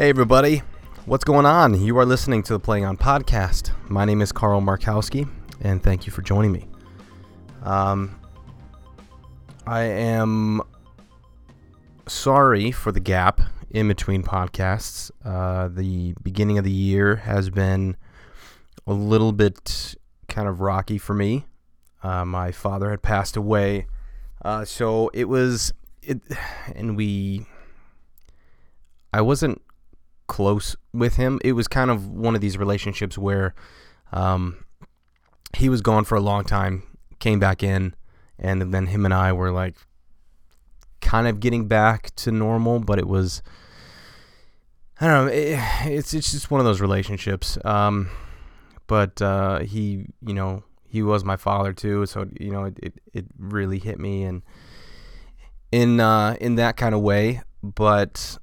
Hey, everybody. What's going on? You are listening to the Playing On podcast. My name is Carl Markowski, and thank you for joining me. Um, I am sorry for the gap in between podcasts. Uh, the beginning of the year has been a little bit kind of rocky for me. Uh, my father had passed away, uh, so it was it, and we. I wasn't close with him. It was kind of one of these relationships where um, he was gone for a long time, came back in, and then him and I were like kind of getting back to normal, but it was I don't know. It, it's it's just one of those relationships. Um, but uh, he, you know, he was my father too, so you know, it, it, it really hit me and in uh, in that kind of way. But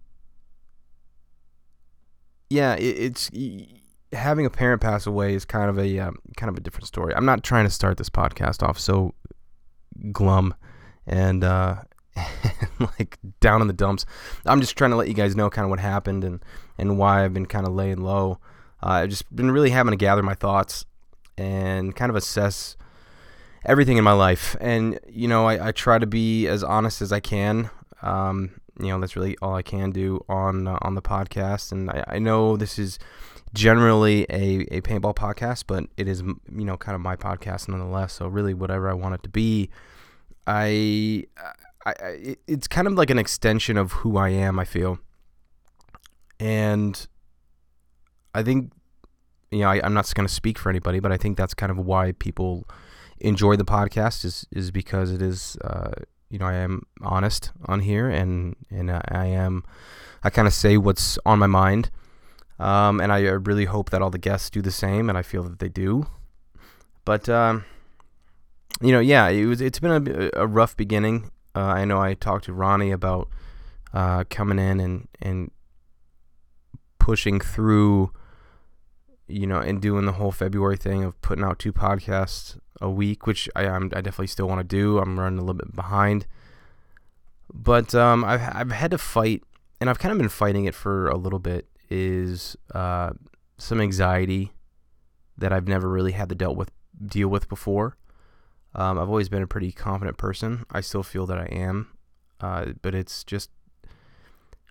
yeah, it, it's having a parent pass away is kind of a um, kind of a different story. I'm not trying to start this podcast off so glum and uh, like down in the dumps. I'm just trying to let you guys know kind of what happened and and why I've been kind of laying low. Uh, I've just been really having to gather my thoughts and kind of assess everything in my life. And you know, I, I try to be as honest as I can. Um, you know that's really all I can do on uh, on the podcast. And I, I know this is generally a, a paintball podcast, but it is you know kind of my podcast nonetheless. So really, whatever I want it to be, I, I, I it's kind of like an extension of who I am. I feel, and I think you know I, I'm not going to speak for anybody, but I think that's kind of why people enjoy the podcast is is because it is. Uh, you know, I am honest on here, and and I am, I kind of say what's on my mind, um, and I really hope that all the guests do the same, and I feel that they do. But um, you know, yeah, it was. It's been a, a rough beginning. Uh, I know I talked to Ronnie about uh, coming in and and pushing through, you know, and doing the whole February thing of putting out two podcasts a week, which I I'm, I definitely still want to do. I'm running a little bit behind, but um, I've I've had to fight, and I've kind of been fighting it for a little bit. Is uh, some anxiety that I've never really had to dealt with deal with before. Um, I've always been a pretty confident person. I still feel that I am, uh, but it's just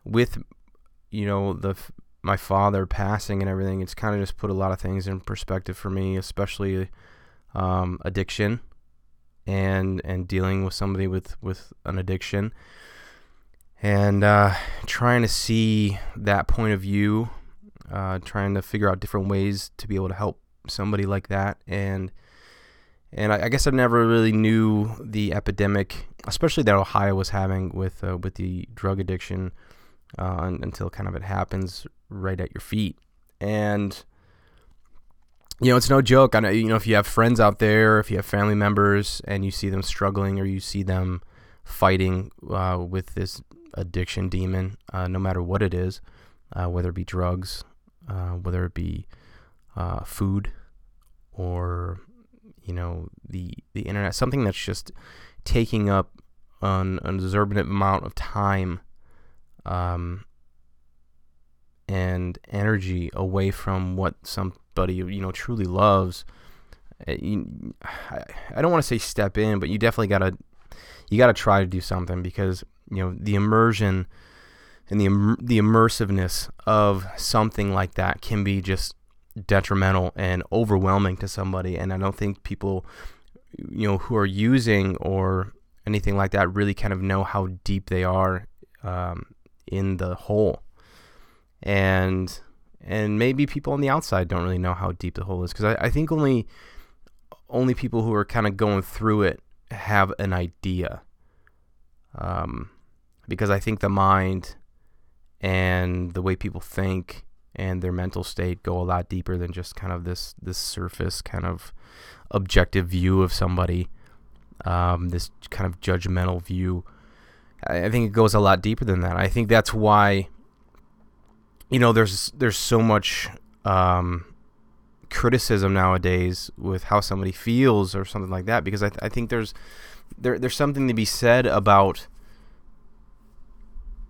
with you know the my father passing and everything. It's kind of just put a lot of things in perspective for me, especially um, addiction and and dealing with somebody with with an addiction and uh, trying to see that point of view uh, trying to figure out different ways to be able to help somebody like that and and I, I guess I never really knew the epidemic especially that Ohio was having with uh, with the drug addiction uh, until kind of it happens right at your feet and you know, it's no joke. I know, you know, if you have friends out there, if you have family members, and you see them struggling, or you see them fighting uh, with this addiction demon, uh, no matter what it is, uh, whether it be drugs, uh, whether it be uh, food, or you know, the the internet, something that's just taking up an, an exorbitant amount of time, um, and energy away from what somebody you know truly loves, eh, I, I don't want to say step in, but you definitely gotta you gotta try to do something because you know the immersion and the the immersiveness of something like that can be just detrimental and overwhelming to somebody and I don't think people you know who are using or anything like that really kind of know how deep they are um, in the hole. And and maybe people on the outside don't really know how deep the hole is because I, I think only only people who are kind of going through it have an idea. Um, because I think the mind and the way people think and their mental state go a lot deeper than just kind of this this surface kind of objective view of somebody um, this kind of judgmental view I, think it goes a lot deeper than that I think that's why you know, there's there's so much um, criticism nowadays with how somebody feels or something like that because I, th- I think there's there there's something to be said about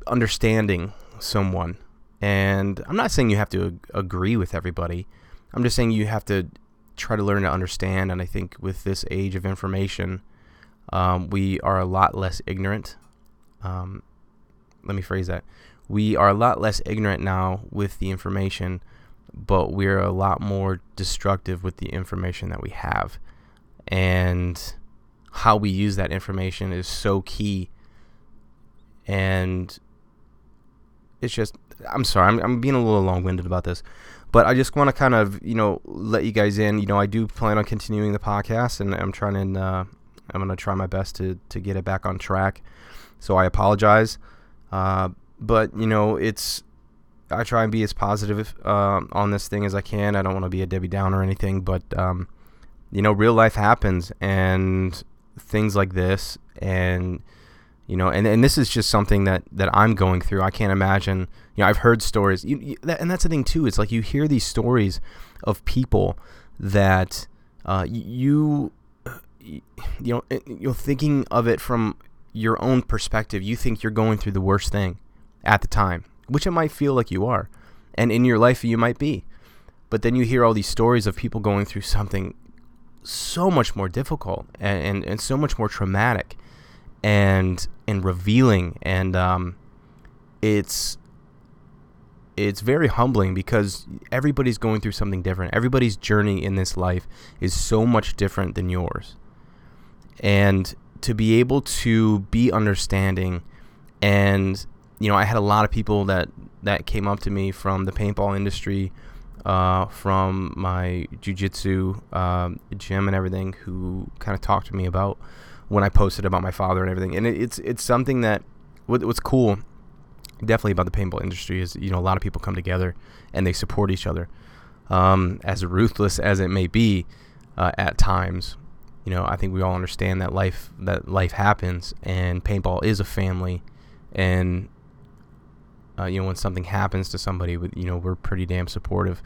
understanding someone And I'm not saying you have to ag- agree with everybody. I'm just saying you have to try to learn to understand. And I think with this age of information, um, we are a lot less ignorant. Um, let me phrase that. We are a lot less ignorant now with the information, but we're a lot more destructive with the information that we have. And how we use that information is so key. And it's just, I'm sorry, I'm, I'm being a little long winded about this, but I just want to kind of, you know, let you guys in. You know, I do plan on continuing the podcast and I'm trying to, uh, I'm going to try my best to, to get it back on track. So I apologize. Uh, but, you know, it's, I try and be as positive uh, on this thing as I can. I don't want to be a Debbie Downer or anything, but, um, you know, real life happens and things like this and you know and, and this is just something that that i'm going through i can't imagine you know i've heard stories you, you, that, and that's the thing too it's like you hear these stories of people that uh, you you know you're thinking of it from your own perspective you think you're going through the worst thing at the time which it might feel like you are and in your life you might be but then you hear all these stories of people going through something so much more difficult and, and, and so much more traumatic and and revealing and um, it's it's very humbling because everybody's going through something different. Everybody's journey in this life is so much different than yours. And to be able to be understanding and you know, I had a lot of people that that came up to me from the paintball industry, uh, from my jujitsu um, gym and everything, who kind of talked to me about when I posted about my father and everything. And it, it's it's something that what, what's cool, definitely about the paintball industry is you know a lot of people come together and they support each other. Um, as ruthless as it may be uh, at times, you know I think we all understand that life that life happens and paintball is a family, and uh, you know when something happens to somebody, you know we're pretty damn supportive.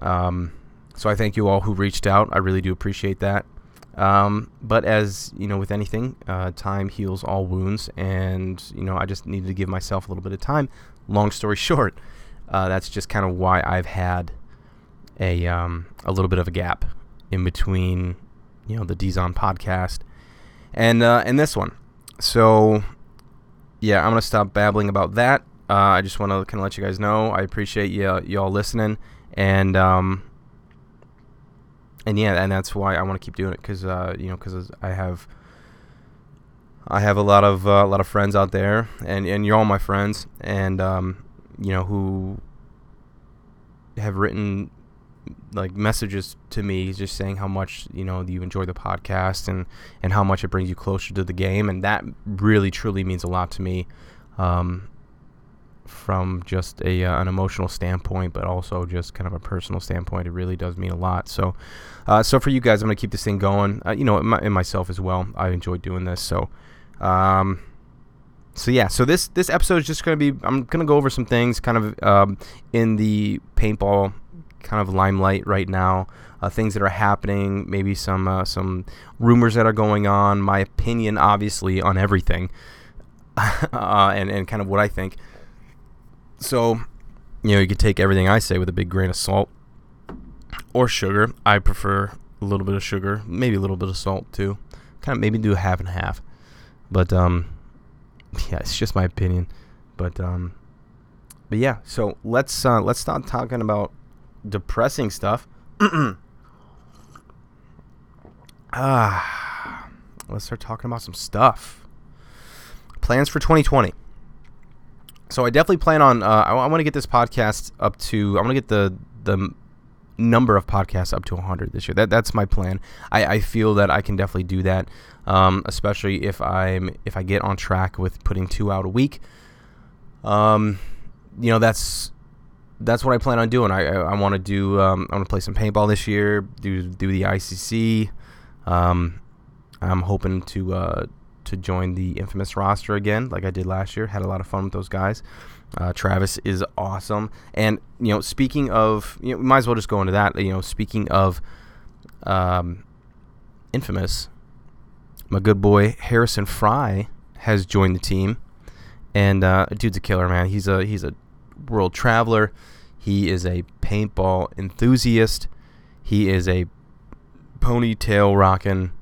Um, so I thank you all who reached out. I really do appreciate that. Um, but as you know, with anything, uh, time heals all wounds, and you know, I just needed to give myself a little bit of time. Long story short, uh, that's just kind of why I've had a um, a little bit of a gap in between, you know, the Dizon podcast and uh, and this one. So yeah, I'm gonna stop babbling about that. Uh, I just want to kind of let you guys know I appreciate you y'all listening, and um, and yeah, and that's why I want to keep doing it because uh, you know because I have I have a lot of uh, a lot of friends out there, and and you're all my friends, and um, you know who have written like messages to me just saying how much you know you enjoy the podcast and and how much it brings you closer to the game and that really truly means a lot to me um, from just a uh, an emotional standpoint, but also just kind of a personal standpoint. It really does mean a lot. So, uh, so for you guys, I'm gonna keep this thing going. Uh, you know, and myself as well. I enjoy doing this. So, um, so yeah. So this this episode is just gonna be. I'm gonna go over some things, kind of um, in the paintball kind of limelight right now. Uh, things that are happening, maybe some uh, some rumors that are going on. My opinion, obviously, on everything, uh, and and kind of what I think. So, you know, you can take everything I say with a big grain of salt or sugar. I prefer a little bit of sugar, maybe a little bit of salt too. Kind of maybe do a half and half. But um yeah, it's just my opinion. But um but yeah, so let's uh let's start talking about depressing stuff. ah, let's start talking about some stuff. Plans for 2020 so I definitely plan on. Uh, I, I want to get this podcast up to. I want to get the the number of podcasts up to 100 this year. That that's my plan. I, I feel that I can definitely do that, um, especially if I'm if I get on track with putting two out a week. Um, you know that's that's what I plan on doing. I I, I want to do. Um, I want to play some paintball this year. Do do the ICC. Um, I'm hoping to uh, to join the infamous roster again, like I did last year. Had a lot of fun with those guys. Uh, Travis is awesome, and you know, speaking of, you know, we might as well just go into that. You know, speaking of, um, infamous, my good boy Harrison Fry has joined the team, and uh, dude's a killer, man. He's a he's a world traveler. He is a paintball enthusiast. He is a ponytail rocking,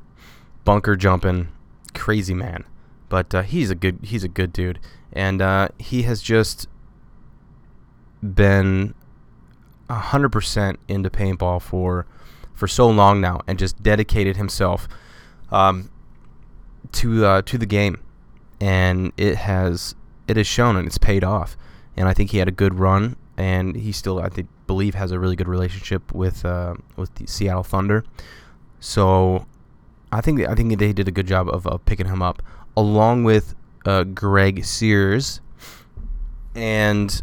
bunker jumping, crazy man. But uh, he's a good he's a good dude, and uh, he has just been hundred percent into paintball for for so long now, and just dedicated himself um, to uh, to the game, and it has it has shown and it's paid off. And I think he had a good run, and he still I think believe has a really good relationship with uh, with the Seattle Thunder. So I think I think they did a good job of, of picking him up, along with uh, Greg Sears, and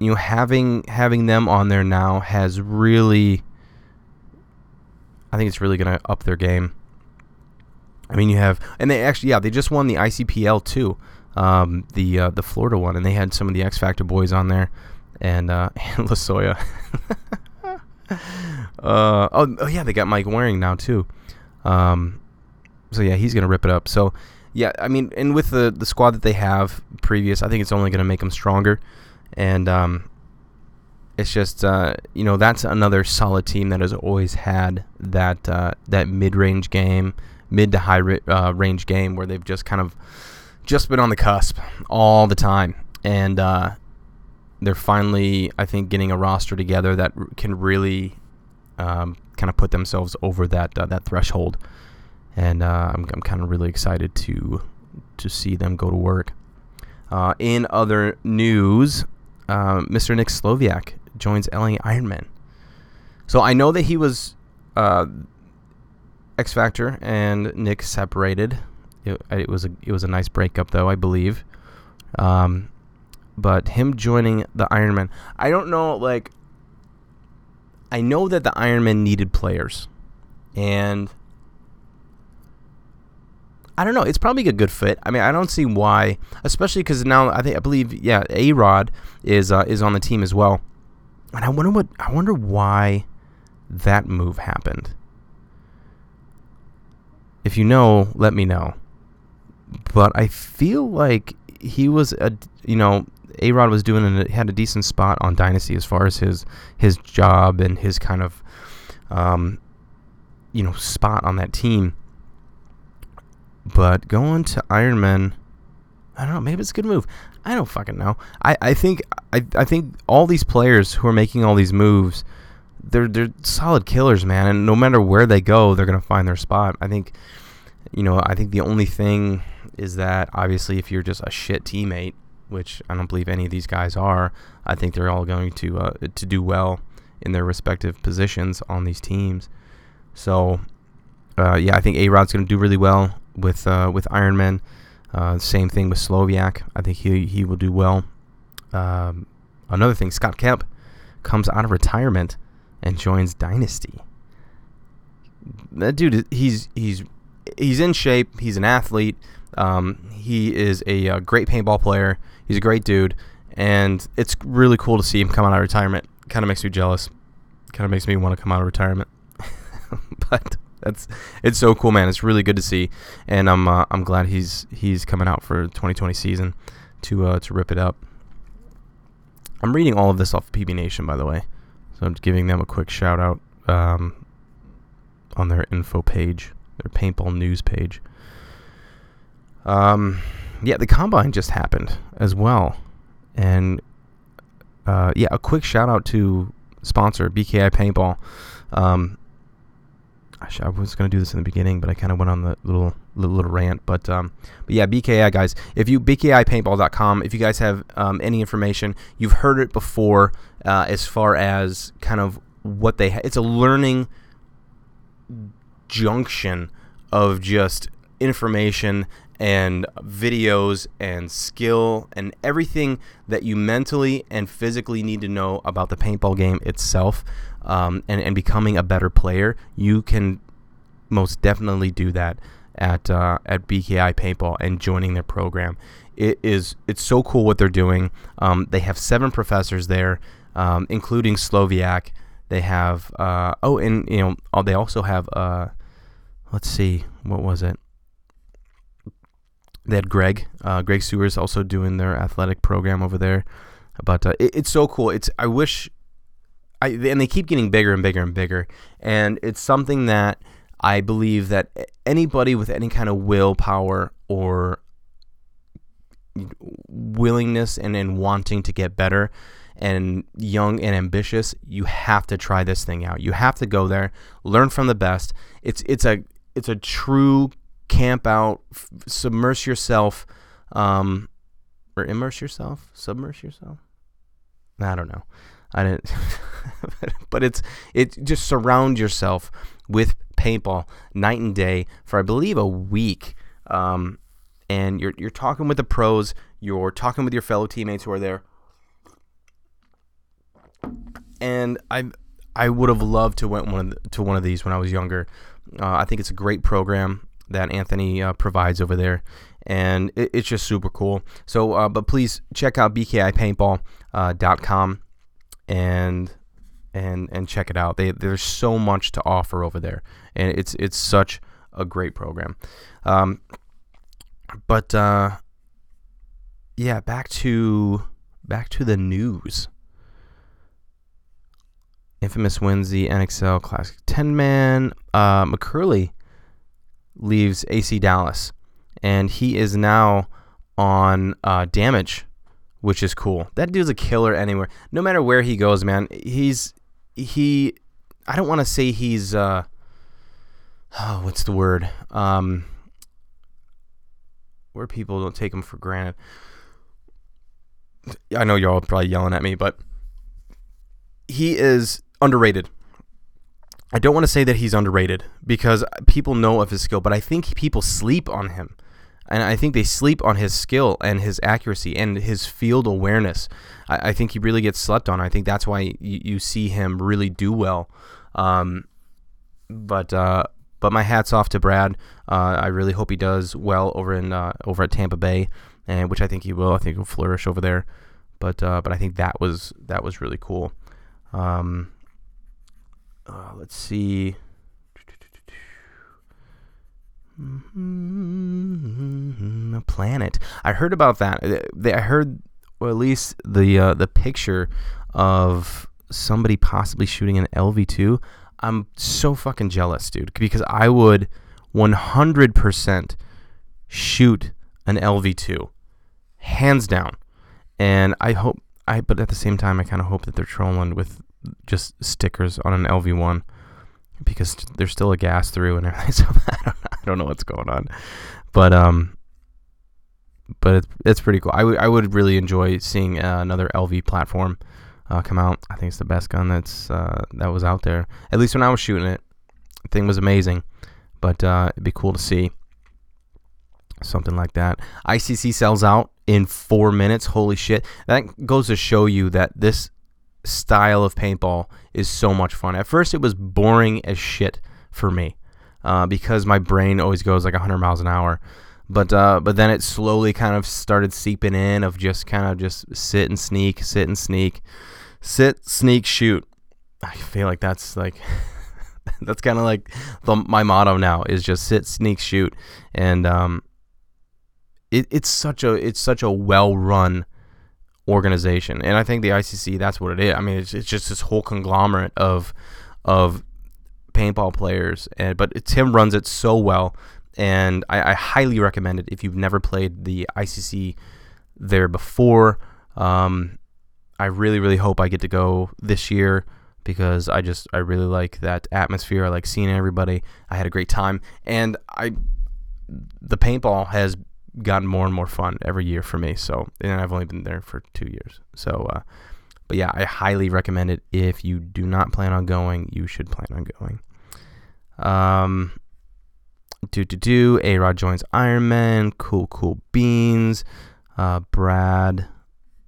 you know having having them on there now has really. I think it's really going to up their game. I mean, you have, and they actually, yeah, they just won the ICPL too, um, the uh, the Florida one, and they had some of the X Factor boys on there, and uh, and Lasoya. uh, oh, oh yeah, they got Mike Waring now too. Um, so yeah, he's gonna rip it up. So yeah, I mean, and with the the squad that they have previous, I think it's only gonna make them stronger, and um, it's just uh, you know that's another solid team that has always had that uh, that mid range game mid to high uh, range game where they've just kind of just been on the cusp all the time, and uh, they're finally, I think, getting a roster together that can really um, kind of put themselves over that uh, that threshold. And uh, I'm, I'm kind of really excited to to see them go to work. Uh, in other news, uh, Mr. Nick Slowiak joins LA Ironman. So I know that he was X Factor and Nick separated. It, it, was a it was a nice breakup though, I believe. Um, but him joining the Ironman, I don't know. Like, I know that the Ironman needed players, and I don't know. It's probably a good fit. I mean, I don't see why, especially because now I think I believe yeah, A Rod is uh, is on the team as well, and I wonder what I wonder why that move happened. If you know, let me know. But I feel like he was a you know A Rod was doing and had a decent spot on Dynasty as far as his his job and his kind of um, you know spot on that team. But going to Ironman, I don't know. Maybe it's a good move. I don't fucking know. I, I think I, I think all these players who are making all these moves they're they're solid killers, man. And no matter where they go, they're gonna find their spot. I think, you know, I think the only thing is that obviously if you're just a shit teammate, which I don't believe any of these guys are, I think they're all going to uh, to do well in their respective positions on these teams. So, uh, yeah, I think A Rod's going to do really well with uh, with Ironman. Uh, same thing with Slowiak. I think he he will do well. Um, another thing, Scott Kemp comes out of retirement and joins Dynasty. That dude, he's he's he's in shape. He's an athlete. Um, he is a, a, uh, great paintball player. He's a great dude, and it's really cool to see him come out of retirement. Kind of makes me jealous. Kind of makes me want to come out of retirement. but that's it's so cool, man. It's really good to see, and I'm uh, I'm glad he's he's coming out for 2020 season to uh, to rip it up. I'm reading all of this off PB Nation, by the way. So I'm giving them a quick shout out um, on their info page, their paintball news page. Um, yeah, the combine just happened as well, and uh, yeah, a quick shout out to sponsor BKI Paintball. Um, I was going to do this in the beginning, but I kind of went on the little little, little rant. But um, but yeah, BKI guys, if you BKI BKIpaintball.com, if you guys have um, any information, you've heard it before uh, as far as kind of what they. Ha- it's a learning junction of just information and videos and skill and everything that you mentally and physically need to know about the paintball game itself um, and, and becoming a better player, you can most definitely do that at uh, at BKI Paintball and joining their program. It is it's so cool what they're doing. Um, they have seven professors there, um, including Slowiak. They have uh, oh, and you know oh, they also have uh, let's see what was it. They had Greg, uh, Greg Siewers also doing their athletic program over there. but uh, it, it's so cool. It's I wish, I and they keep getting bigger and bigger and bigger, and it's something that I believe that anybody with any kind of willpower or willingness and, and wanting to get better and young and ambitious, you have to try this thing out. You have to go there, learn from the best. It's it's a it's a true camp out, f- submerge yourself, um, or immerse yourself, submerge yourself. I don't know. I didn't, but it's it just surround yourself with paintball night and day for I believe a week. Um, and you're you're talking with the pros, you're talking with your fellow teammates who are there and I I would have loved to went one the, to one of these when I was younger. Uh, I think it's a great program that Anthony uh, provides over there, and it, it's just super cool. So, uh, but please check out bkipaintball.com uh, and and and check it out. They, there's so much to offer over there, and it's it's such a great program. Um, but uh, yeah, back to back to the news. Infamous wins the NXL Classic 10 man. Uh, McCurley leaves AC Dallas, and he is now on uh, Damage, which is cool. That dude's a killer anywhere. No matter where he goes, man. He's he. I don't want to say he's. Uh, oh, what's the word? Um, where people don't take him for granted. I know y'all probably yelling at me, but he is underrated. I don't want to say that he's underrated because people know of his skill, but I think people sleep on him. And I think they sleep on his skill and his accuracy and his field awareness. I, I think he really gets slept on. I think that's why you, you see him really do well. Um, but uh, but my hats off to Brad. Uh, I really hope he does well over in uh, over at Tampa Bay, and which I think he will. I think he'll flourish over there. But uh, but I think that was that was really cool. Um, uh, let's see. Mm-hmm. A planet. I heard about that. Uh, I heard, or at least the uh, the picture of somebody possibly shooting an LV2. I'm so fucking jealous, dude, because I would 100% shoot an LV2, hands down. And I hope I, but at the same time, I kind of hope that they're trolling with just stickers on an LV1 because there's still a gas through and everything. So I don't, I don't know what's going on, but um, but it's it's pretty cool. I would I would really enjoy seeing uh, another LV platform uh, come out. I think it's the best gun that's uh, that was out there. At least when I was shooting it, the thing was amazing. But uh, it'd be cool to see something like that. ICC sells out in four minutes. Holy shit! That goes to show you that this style of paintball is so much fun. At first, it was boring as shit for me uh, because my brain always goes like 100 miles an hour. But uh, but then it slowly kind of started seeping in of just kind of just sit and sneak, sit and sneak, sit, sneak, shoot. I feel like that's like that's kind of like the, my motto now is just sit, sneak, shoot, and um, it, it's such a it's such a well run organization, and I think the ICC that's what it is. I mean, it's, it's just this whole conglomerate of of paintball players, and but Tim runs it so well, and I, I highly recommend it if you've never played the ICC there before. Um, I really, really hope I get to go this year because I just I really like that atmosphere. I like seeing everybody. I had a great time, and I the paintball has gotten more and more fun every year for me. So, and I've only been there for two years. So, uh, but yeah, I highly recommend it. If you do not plan on going, you should plan on going. Um, do do do. A Rod joins Iron Man. Cool, cool beans. Uh, Brad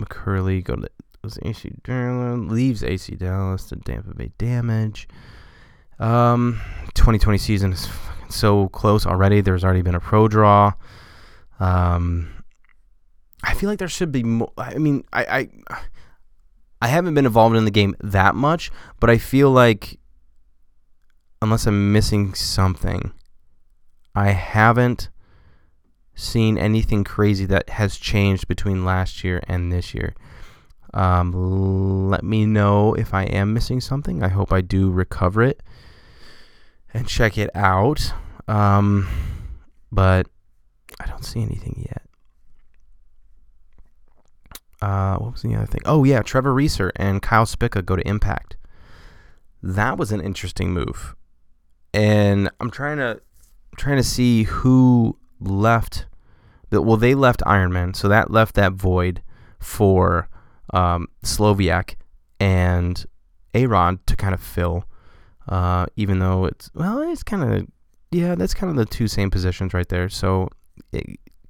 McCurley go to was AC Dallas leaves AC Dallas to Tampa Bay Damage. Um, 2020 season is so close already. There's already been a pro draw. Um, I feel like there should be more. I mean, I, I I haven't been involved in the game that much, but I feel like unless I'm missing something, I haven't seen anything crazy that has changed between last year and this year. Um, let me know if I am missing something. I hope I do recover it and check it out. Um, but I don't see anything yet. Uh, what was the other thing? Oh yeah, Trevor Reeser and Kyle Spica go to Impact. That was an interesting move, and I'm trying to trying to see who left. Well, they left Iron Man, so that left that void for um, Slowiak and Aaron to kind of fill. Uh, even though it's well, it's kind of yeah, that's kind of the two same positions right there. So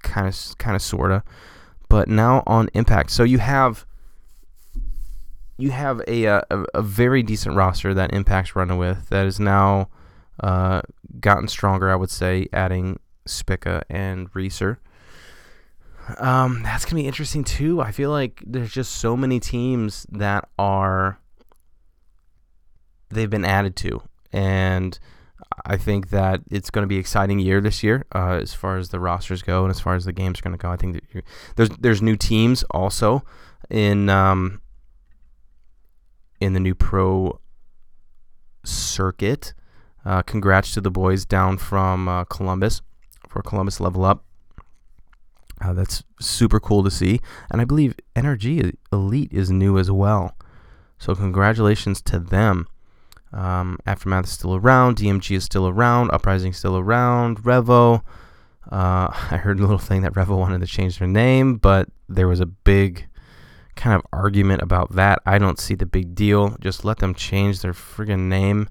kind of kind of sorta. But now on Impact, so you have you have a, uh, a, a very decent roster that Impact's running with that is now uh, gotten stronger. I would say adding Spica and Reeser. Um, that's gonna be interesting too. I feel like there's just so many teams that are they've been added to, and I think that it's going to be an exciting year this year uh, as far as the rosters go and as far as the games are going to go. I think there's there's new teams also in um, in the new pro circuit. Uh, congrats to the boys down from uh, Columbus for Columbus Level Up. Uh, that's super cool to see. And I believe NRG Elite is new as well. So congratulations to them. Um, Aftermath is still around. DMG is still around. Uprising is still around. Revo. Uh, I heard a little thing that Revo wanted to change their name, but there was a big kind of argument about that. I don't see the big deal. Just let them change their friggin' name.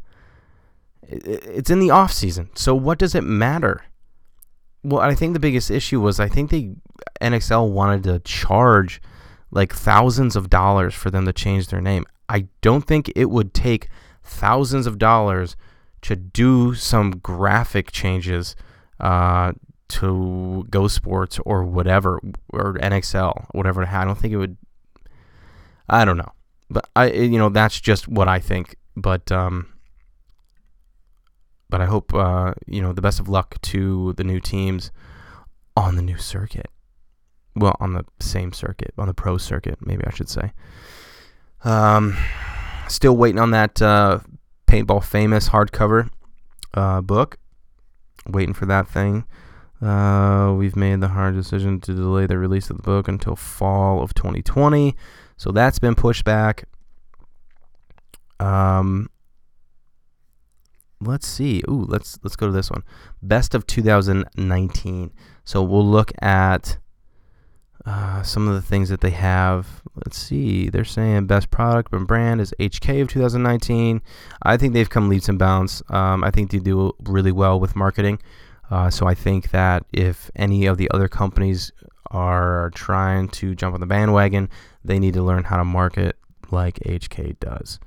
It's in the off season, so what does it matter? Well, I think the biggest issue was I think they NXL wanted to charge like thousands of dollars for them to change their name. I don't think it would take thousands of dollars to do some graphic changes uh, to Go Sports or whatever or NXL, whatever. I don't think it would. I don't know, but I you know that's just what I think. But um, but I hope uh, you know the best of luck to the new teams on the new circuit. Well, on the same circuit, on the pro circuit, maybe I should say. Um, Still waiting on that uh, Paintball Famous hardcover uh, book. Waiting for that thing. Uh, we've made the hard decision to delay the release of the book until fall of 2020. So that's been pushed back. Um, let's see. Ooh, let's let's go to this one. Best of 2019. So we'll look at uh, some of the things that they have. Let's see. They're saying best product and brand is HK of 2019. I think they've come leaps and bounds. Um, I think they do really well with marketing. Uh, so I think that if any of the other companies are trying to jump on the bandwagon, they need to learn how to market like HK does.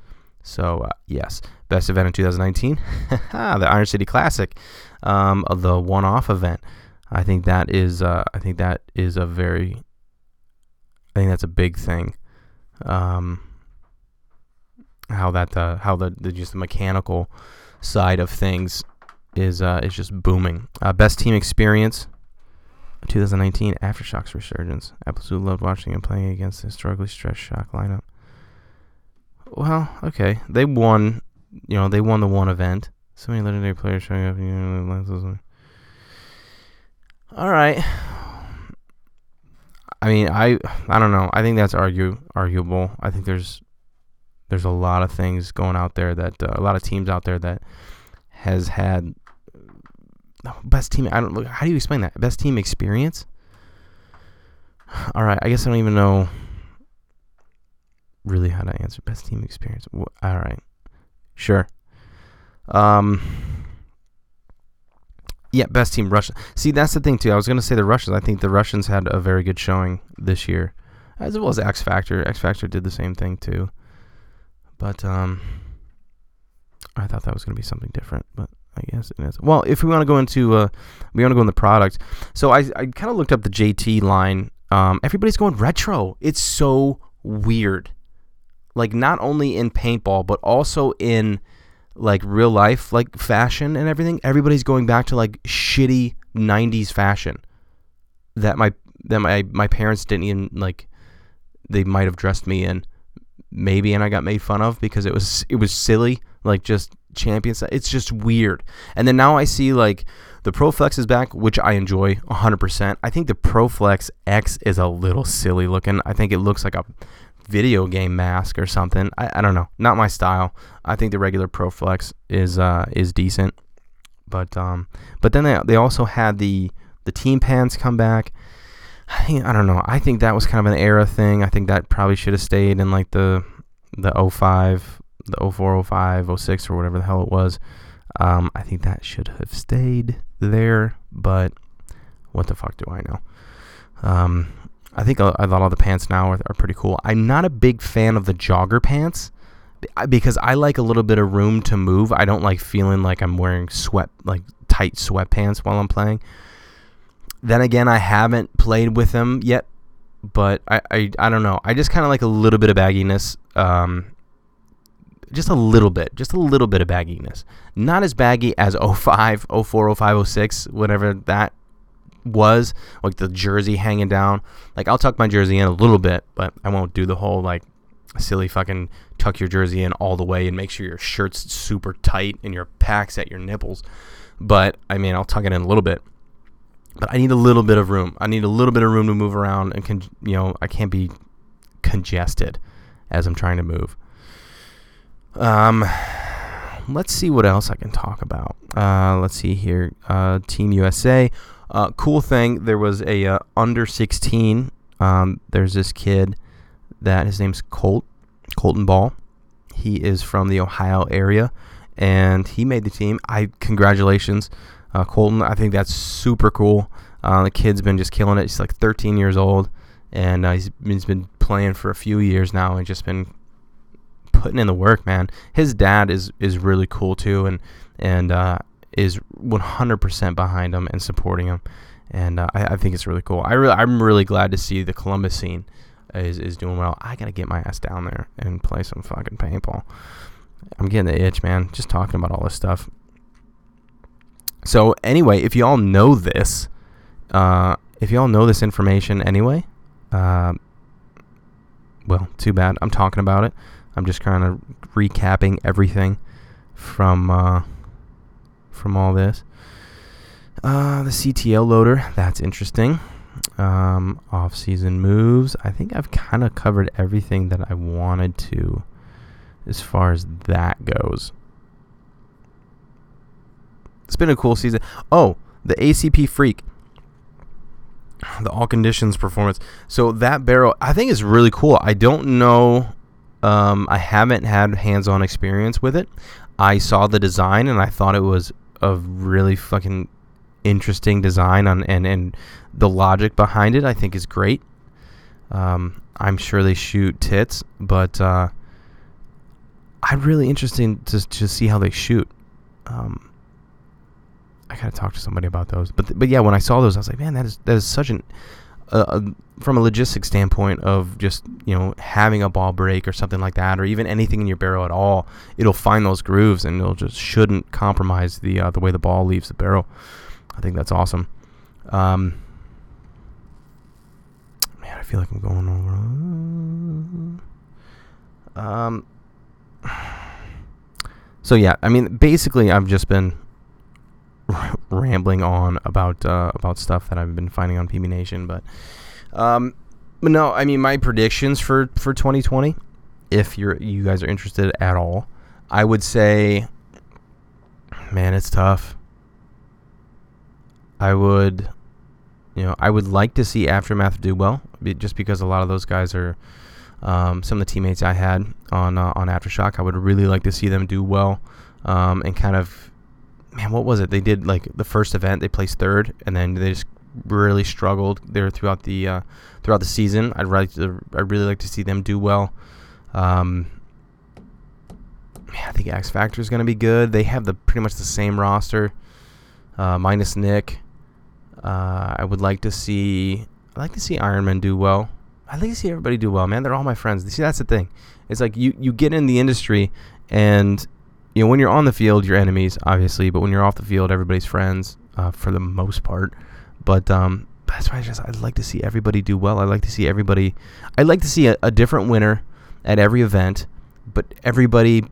So uh, yes, best event in 2019, the Iron City Classic, um, the one-off event. I think that is uh, I think that is a very I think that's a big thing. Um, how that uh, how the, the just the mechanical side of things is uh, is just booming. Uh, best team experience. 2019 Aftershocks Resurgence. Absolutely loved watching and playing against the historically stressed shock lineup. Well, okay, they won. You know, they won the one event. So many legendary players showing up. You know, all right. I mean, I I don't know. I think that's argue arguable. I think there's there's a lot of things going out there that uh, a lot of teams out there that has had best team. I don't. How do you explain that? Best team experience. All right. I guess I don't even know really how to answer best team experience. All right. Sure. Um yeah, best team Russia. See, that's the thing too. I was gonna say the Russians. I think the Russians had a very good showing this year, as well as X Factor. X Factor did the same thing too, but um, I thought that was gonna be something different. But I guess it is. Well, if we want to go into uh, we want to go in the product. So I I kind of looked up the JT line. Um, everybody's going retro. It's so weird. Like not only in paintball, but also in like real life like fashion and everything, everybody's going back to like shitty 90s fashion that my that my my parents didn't even like they might have dressed me in, maybe, and I got made fun of because it was it was silly, like just champions. It's just weird. And then now I see like the ProFlex is back, which I enjoy 100%. I think the ProFlex X is a little silly looking. I think it looks like a video game mask or something. I, I don't know. Not my style. I think the regular ProFlex is uh, is decent. But um, but then they, they also had the the team pants come back. I, I don't know. I think that was kind of an era thing. I think that probably should have stayed in like the the 05, the 04, 05, 06 or whatever the hell it was. Um, I think that should have stayed there, but what the fuck do I know? Um, I think a, a lot of the pants now are, are pretty cool. I'm not a big fan of the jogger pants because I like a little bit of room to move. I don't like feeling like I'm wearing sweat, like tight sweatpants while I'm playing. Then again, I haven't played with them yet, but I, I, I don't know. I just kind of like a little bit of bagginess. Um, just a little bit, just a little bit of bagginess. Not as baggy as 05, 04, 05, 06, whatever that was, like the jersey hanging down. Like I'll tuck my jersey in a little bit, but I won't do the whole like silly fucking tuck your jersey in all the way and make sure your shirt's super tight and your packs at your nipples. But I mean, I'll tuck it in a little bit. But I need a little bit of room. I need a little bit of room to move around and can you know, I can't be congested as I'm trying to move. Um, let's see what else I can talk about. Uh, let's see here. Uh, Team USA. Uh, cool thing. There was a uh, under 16. Um, there's this kid that his name's Colt Colton Ball. He is from the Ohio area, and he made the team. I congratulations, uh, Colton. I think that's super cool. Uh, the kid's been just killing it. He's like 13 years old, and he's, he's been playing for a few years now, and just been putting in the work, man. His dad is is really cool too, and and uh, is 100% behind him and supporting him, and uh, I, I, think it's really cool. I really, I'm really glad to see the Columbus scene is is doing well. I gotta get my ass down there and play some fucking paintball. I'm getting the itch, man. Just talking about all this stuff. So anyway, if you all know this, uh, if you all know this information anyway, uh, well, too bad. I'm talking about it. I'm just kind of recapping everything from uh, from all this. Uh, the CTL loader, that's interesting. Um, off-season moves. I think I've kind of covered everything that I wanted to, as far as that goes. It's been a cool season. Oh, the ACP Freak the all conditions performance. So that barrel, I think, is really cool. I don't know um, I haven't had hands-on experience with it. I saw the design and I thought it was a really fucking interesting design on and and the logic behind it I think is great. Um, I'm sure they shoot tits, but uh, I'm really interested to to see how they shoot. Um, I gotta talk to somebody about those. But but yeah, when I saw those, I was like, man, that is that is such an uh, from a logistics standpoint of just you know having a ball break or something like that, or even anything in your barrel at all, it'll find those grooves and it'll just shouldn't compromise the uh, the way the ball leaves the barrel. I think that's awesome. Um, man, I feel like I'm going over. Um, so yeah, I mean, basically, I've just been rambling on about uh, about stuff that I've been finding on PB Nation, but um, but no, I mean my predictions for for 2020, if you're you guys are interested at all, I would say, man, it's tough. I would, you know, I would like to see Aftermath do well, just because a lot of those guys are um, some of the teammates I had on uh, on Aftershock. I would really like to see them do well um, and kind of, man, what was it? They did like the first event, they placed third, and then they just really struggled there throughout the uh, throughout the season. I'd like to, I'd really like to see them do well. Um, I think X Factor is going to be good. They have the pretty much the same roster, uh, minus Nick. Uh, I would like to see I like to see Iron Man do well. I like to see everybody do well, man. They're all my friends. See, that's the thing. It's like you you get in the industry, and you know when you're on the field, you're enemies, obviously, but when you're off the field, everybody's friends uh, for the most part. But um, that's why I just I'd like to see everybody do well. I like to see everybody. I'd like to see a, a different winner at every event, but everybody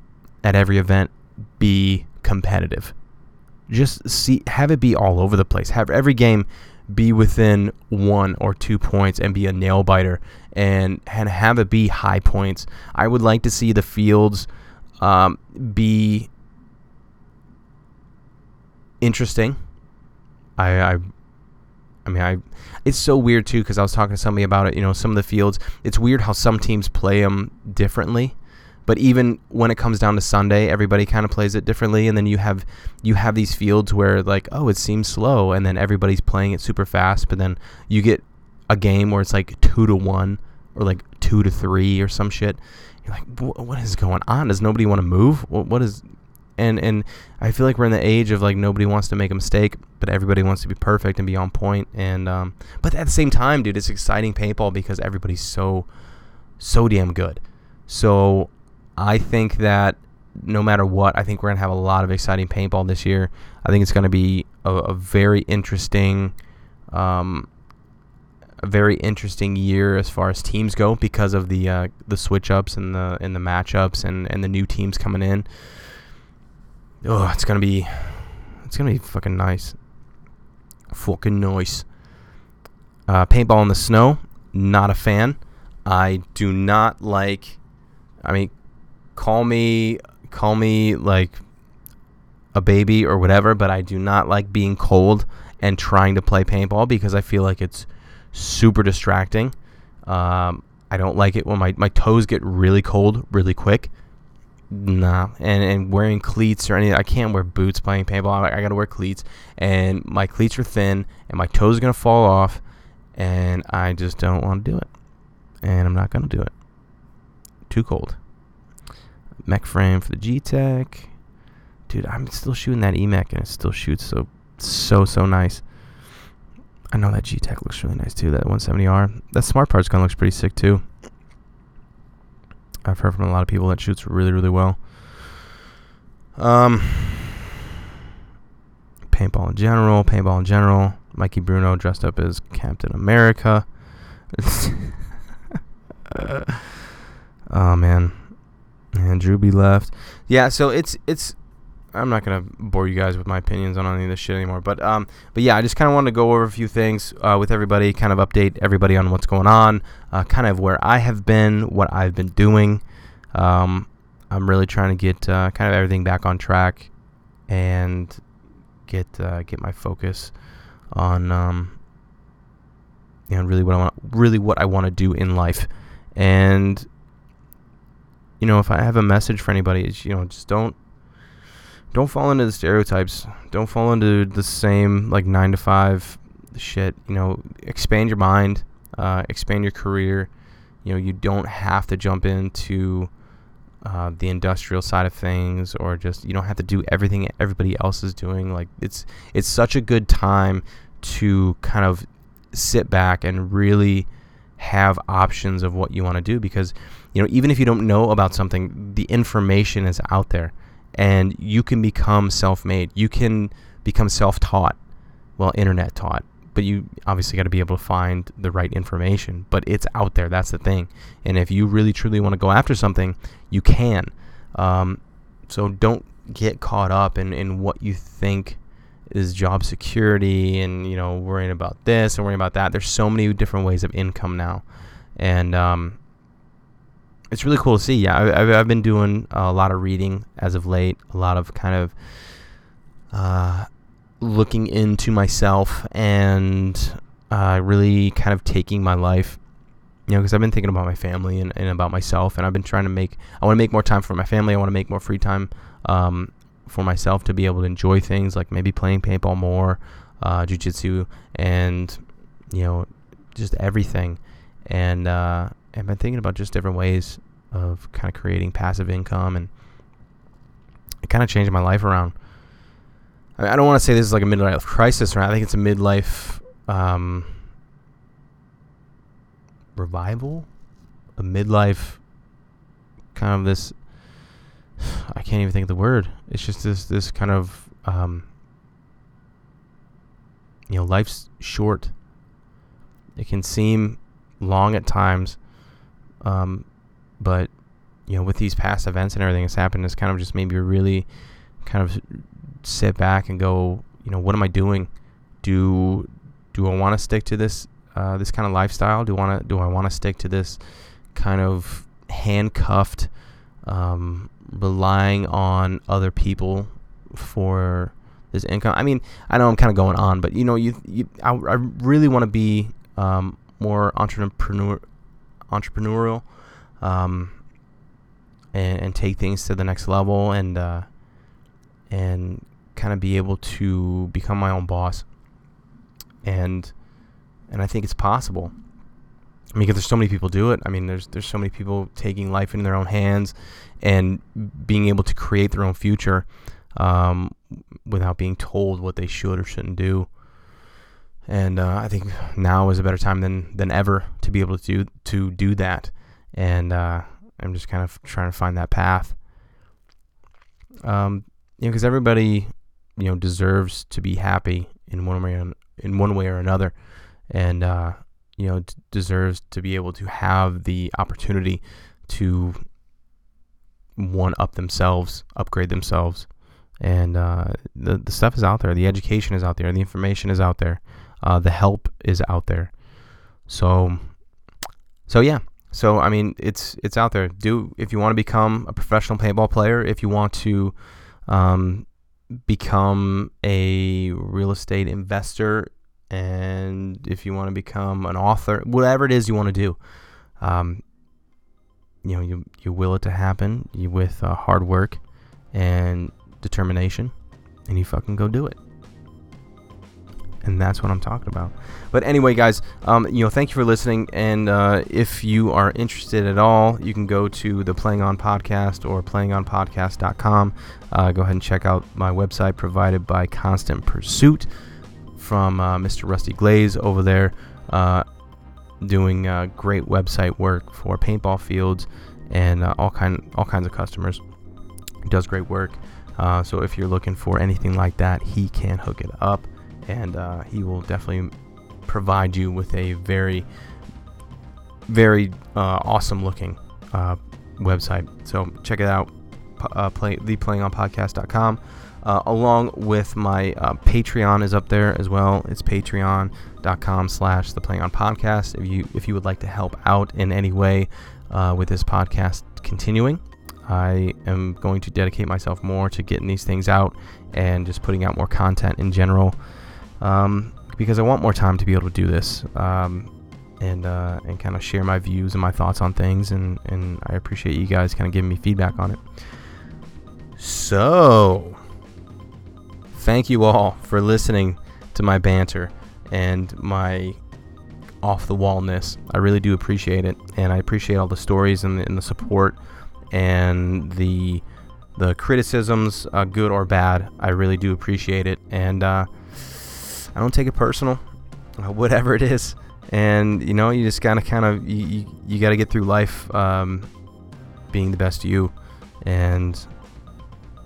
at every event be competitive. Just see have it be all over the place. Have every game be within one or two points and be a nail biter and and have it be high points. I would like to see the fields um, be interesting. I, I I mean, I it's so weird too because I was talking to somebody about it. You know, some of the fields. It's weird how some teams play them differently. But even when it comes down to Sunday, everybody kind of plays it differently, and then you have you have these fields where like, oh, it seems slow, and then everybody's playing it super fast. But then you get a game where it's like two to one or like two to three or some shit. You're like, what is going on? Does nobody want to move? What is and and I feel like we're in the age of like nobody wants to make a mistake, but everybody wants to be perfect and be on point. And um, but at the same time, dude, it's exciting paintball because everybody's so so damn good. So I think that no matter what, I think we're gonna have a lot of exciting paintball this year. I think it's gonna be a, a very interesting. Um, a very interesting year as far as teams go because of the uh, the switch ups and the and the matchups and, and the new teams coming in. Oh, it's gonna be, it's gonna be fucking nice. Fucking nice. Uh, paintball in the snow, not a fan. I do not like. I mean, call me, call me like a baby or whatever, but I do not like being cold and trying to play paintball because I feel like it's super distracting. Um, I don't like it when my, my toes get really cold really quick. Nah, and and wearing cleats or anything. I can't wear boots playing paintball. I, I gotta wear cleats, and my cleats are thin, and my toes are gonna fall off, and I just don't want to do it, and I'm not gonna do it. Too cold. Mech frame for the Gtek, dude. I'm still shooting that Emek, and it still shoots so so so nice. I know that Gtek looks really nice too. That 170R. That smart parts gun looks pretty sick too. I've heard from a lot of people that shoots really, really well. Um, paintball in general, paintball in general. Mikey Bruno dressed up as Captain America. oh man, and Drewby left. Yeah, so it's it's I'm not gonna bore you guys with my opinions on any of this shit anymore. But um, but yeah, I just kind of wanted to go over a few things uh, with everybody, kind of update everybody on what's going on, uh, kind of where I have been, what I've been doing. Um, I'm really trying to get uh, kind of everything back on track, and get uh, get my focus on um, you know really what I want, really what I want to do in life, and you know if I have a message for anybody, it's you know just don't don't fall into the stereotypes. Don't fall into the same like nine to five shit. You know, expand your mind, uh, expand your career. You know, you don't have to jump into uh, the industrial side of things, or just you don't have to do everything everybody else is doing. Like it's it's such a good time to kind of sit back and really have options of what you want to do because you know even if you don't know about something the information is out there and you can become self-made. You can become self-taught, well, internet taught. But you obviously got to be able to find the right information. But it's out there. That's the thing. And if you really truly want to go after something, you can. Um, so don't get caught up in, in what you think is job security and you know worrying about this and worrying about that. There's so many different ways of income now, and um, it's really cool to see. Yeah, I, have been doing a lot of reading as of late, a lot of kind of uh, looking into myself and uh, really kind of taking my life. You know, because I've been thinking about my family and, and about myself, and I've been trying to make. I want to make more time for my family. I want to make more free time um, for myself to be able to enjoy things like maybe playing paintball more, uh, jujitsu, and you know, just everything. And I've been thinking about just different ways of kind of creating passive income, and it kind of changed my life around. I, mean, I don't want to say this is like a midlife crisis, or I think it's a midlife um, revival, a midlife kind of this. I can't even think of the word. It's just this this kind of um, you know life's short it can seem long at times, um, but you know, with these past events and everything that's happened, it's kind of just maybe really kind of sit back and go, you know, what am I doing? Do do I want to stick to this uh, this kind of lifestyle? Do want to do I want to stick to this kind of handcuffed, um, relying on other people for this income? I mean, I know I'm kind of going on, but you know, you, you I, I really want to be um, more entrepreneur entrepreneurial. Um, and, and take things to the next level and uh, and kind of be able to become my own boss. And and I think it's possible. I mean, because there's so many people do it. I mean, there's there's so many people taking life in their own hands and being able to create their own future um, without being told what they should or shouldn't do. And uh, I think now is a better time than than ever to be able to do to do that. And uh, I'm just kind of trying to find that path. Um, you know, because everybody, you know, deserves to be happy in one way or, in one way or another, and uh, you know, deserves to be able to have the opportunity to one up themselves, upgrade themselves, and uh, the the stuff is out there. The education is out there. The information is out there. Uh, the help is out there. So, so yeah, so I mean, it's it's out there. Do if you want to become a professional paintball player, if you want to um, become a real estate investor, and if you want to become an author, whatever it is you want to do, um, you know, you you will it to happen you, with uh, hard work and determination, and you fucking go do it and that's what I'm talking about. But anyway, guys, um, you know, thank you for listening. And uh, if you are interested at all, you can go to the Playing On Podcast or playingonpodcast.com. Uh, go ahead and check out my website provided by Constant Pursuit from uh, Mr. Rusty Glaze over there, uh, doing uh, great website work for paintball fields and uh, all kind all kinds of customers. He does great work. so if you're looking for anything like that, he can hook it up and uh, he will definitely provide you with a very, very uh, awesome looking uh, website. So check it out, uh, play theplayingonpodcast.com. Uh, along with my uh, Patreon is up there as well. It's patreon.com slash the playing on podcast. If you if you would like to help out in any way uh, with this podcast continuing, I am going to dedicate myself more to getting these things out and just putting out more content in general um, because I want more time to be able to do this um, and uh, and kind of share my views and my thoughts on things, and and I appreciate you guys kind of giving me feedback on it. So, thank you all for listening to my banter and my off the wallness. I really do appreciate it, and I appreciate all the stories and the, and the support and the the criticisms, uh, good or bad. I really do appreciate it, and uh, I don't take it personal, uh, whatever it is. And you know, you just gotta kind of you, you, you got to get through life um, being the best you, and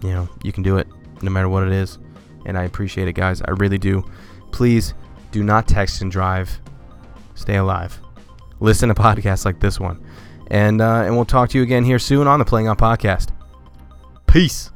you know you can do it no matter what it is. And I appreciate it, guys. I really do. Please do not text and drive. Stay alive. Listen to podcasts like this one, and uh, and we'll talk to you again here soon on the Playing On Podcast. Peace.